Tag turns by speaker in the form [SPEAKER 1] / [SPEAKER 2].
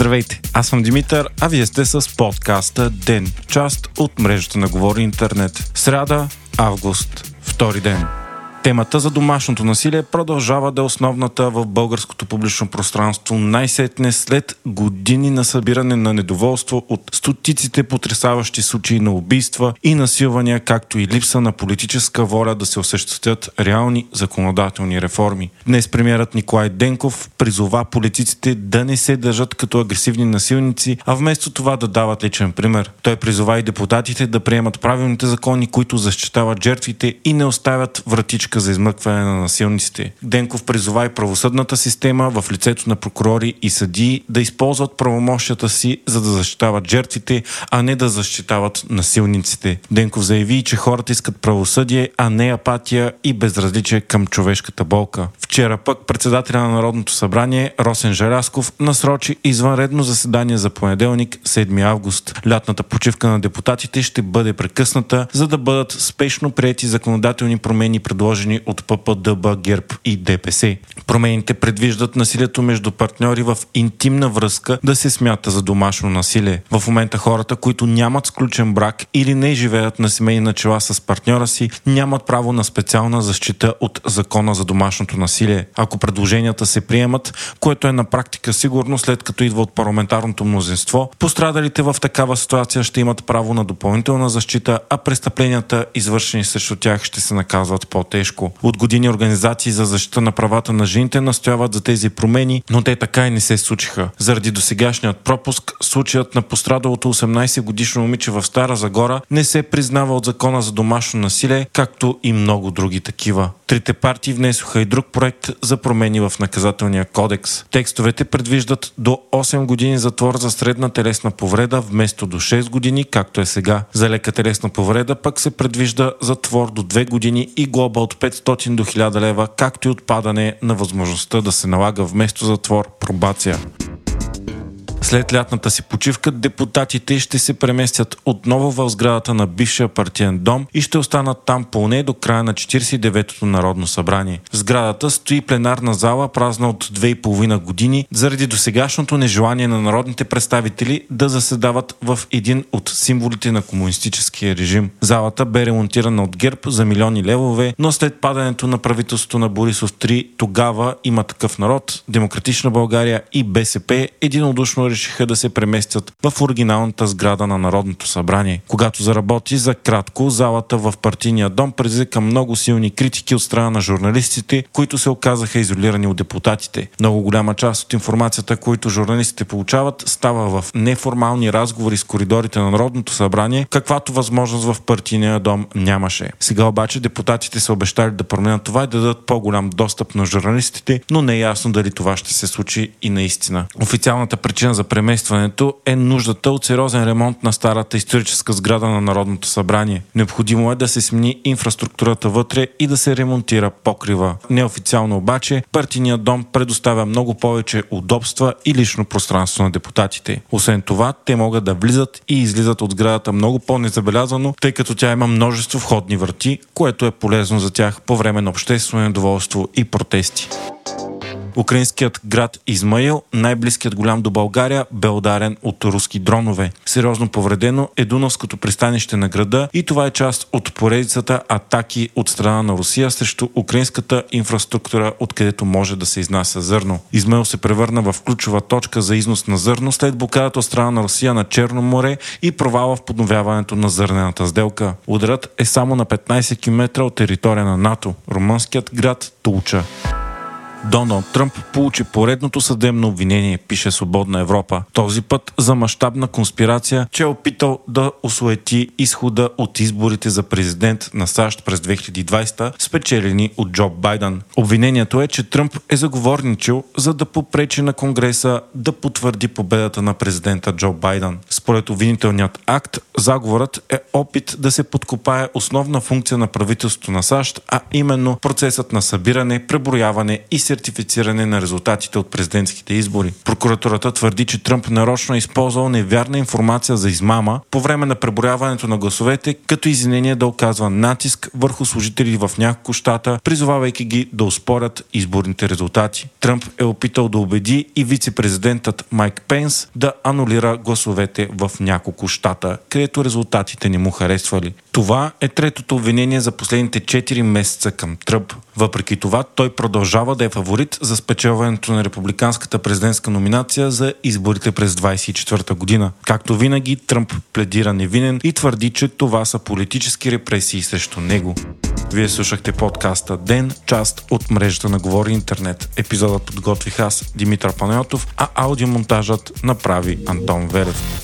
[SPEAKER 1] Здравейте, аз съм Димитър, а вие сте с подкаста ДЕН, част от мрежата на Говори Интернет. Сряда, август, втори ден. Темата за домашното насилие продължава да е основната в българското публично пространство най-сетне след години на събиране на недоволство от стотиците потрясаващи случаи на убийства и насилвания, както и липса на политическа воля да се осъществят реални законодателни реформи. Днес премиерът Николай Денков призова политиците да не се държат като агресивни насилници, а вместо това да дават личен пример. Той призова и депутатите да приемат правилните закони, които защитават жертвите и не оставят вратичка точка за измъкване на насилниците. Денков призова и правосъдната система в лицето на прокурори и съдии да използват правомощията си, за да защитават жертвите, а не да защитават насилниците. Денков заяви, че хората искат правосъдие, а не апатия и безразличие към човешката болка. Вчера пък председателя на Народното събрание Росен Жарясков насрочи извънредно заседание за понеделник 7 август. Лятната почивка на депутатите ще бъде прекъсната, за да бъдат спешно прияти законодателни промени, предложени предложени от ППДБ, ГЕРБ и ДПС. Промените предвиждат насилието между партньори в интимна връзка да се смята за домашно насилие. В момента хората, които нямат сключен брак или не живеят на семейни начала с партньора си, нямат право на специална защита от закона за домашното насилие. Ако предложенията се приемат, което е на практика сигурно след като идва от парламентарното мнозинство, пострадалите в такава ситуация ще имат право на допълнителна защита, а престъпленията, извършени срещу тях, ще се наказват по-тежко тежко. От години организации за защита на правата на жените настояват за тези промени, но те така и не се случиха. Заради досегашният пропуск, случаят на пострадалото 18 годишно момиче в Стара Загора не се признава от закона за домашно насилие, както и много други такива. Трите партии внесоха и друг проект за промени в наказателния кодекс. Текстовете предвиждат до 8 години затвор за средна телесна повреда вместо до 6 години, както е сега. За лека телесна повреда пък се предвижда затвор до 2 години и глоба от 500 до 1000 лева, както и отпадане на възможността да се налага вместо затвор пробация. След лятната си почивка депутатите ще се преместят отново в сградата на бившия партиен дом и ще останат там поне до края на 49-то Народно събрание. В сградата стои пленарна зала, празна от 2,5 години, заради досегашното нежелание на народните представители да заседават в един от символите на комунистическия режим. Залата бе ремонтирана от ГЕРБ за милиони левове, но след падането на правителството на Борисов 3, тогава има такъв народ, Демократична България и БСП единодушно решиха да се преместят в оригиналната сграда на Народното събрание. Когато заработи за кратко, залата в партийния дом предизвика много силни критики от страна на журналистите, които се оказаха изолирани от депутатите. Много голяма част от информацията, които журналистите получават, става в неформални разговори с коридорите на Народното събрание, каквато възможност в партийния дом нямаше. Сега обаче депутатите са обещали да променят това и да дадат по-голям достъп на журналистите, но не е ясно дали това ще се случи и наистина. Официалната причина за преместването е нуждата от сериозен ремонт на старата историческа сграда на Народното събрание. Необходимо е да се смени инфраструктурата вътре и да се ремонтира покрива. Неофициално обаче партийният дом предоставя много повече удобства и лично пространство на депутатите. Освен това, те могат да влизат и излизат от сградата много по-незабелязано, тъй като тя има множество входни врати, което е полезно за тях по време на обществено недоволство и протести. Украинският град Измаил, най-близкият голям до България, бе ударен от руски дронове. Сериозно повредено е Дунавското пристанище на града и това е част от поредицата атаки от страна на Русия срещу украинската инфраструктура, откъдето може да се изнася зърно. Измаил се превърна в ключова точка за износ на зърно след блокадата от страна на Русия на Черно море и провала в подновяването на зърнената сделка. Ударът е само на 15 км от територия на НАТО, румънският град Тулча. Доналд Тръмп получи поредното съдебно обвинение, пише Свободна Европа. Този път за мащабна конспирация, че е опитал да осуети изхода от изборите за президент на САЩ през 2020, спечелени от Джо Байден. Обвинението е, че Тръмп е заговорничил, за да попречи на Конгреса да потвърди победата на президента Джо Байден. Според обвинителният акт, заговорът е опит да се подкопае основна функция на правителството на САЩ, а именно процесът на събиране, преброяване и сертифициране на резултатите от президентските избори. Прокуратурата твърди, че Тръмп нарочно е използвал невярна информация за измама по време на преброяването на гласовете, като извинение да оказва натиск върху служители в няколко щата, призовавайки ги да успорят изборните резултати. Тръмп е опитал да убеди и вице-президентът Майк Пенс да анулира гласовете в няколко щата, където резултатите не му харесвали. Това е третото обвинение за последните 4 месеца към Тръмп. Въпреки това, той продължава да е фаворит за спечелването на републиканската президентска номинация за изборите през 24 година. Както винаги, Тръмп пледира невинен и твърди, че това са политически репресии срещу него. Вие слушахте подкаста Ден, част от мрежата на Говори Интернет. Епизодът подготвих аз, Димитър Панайотов, а аудиомонтажът направи Антон Верев.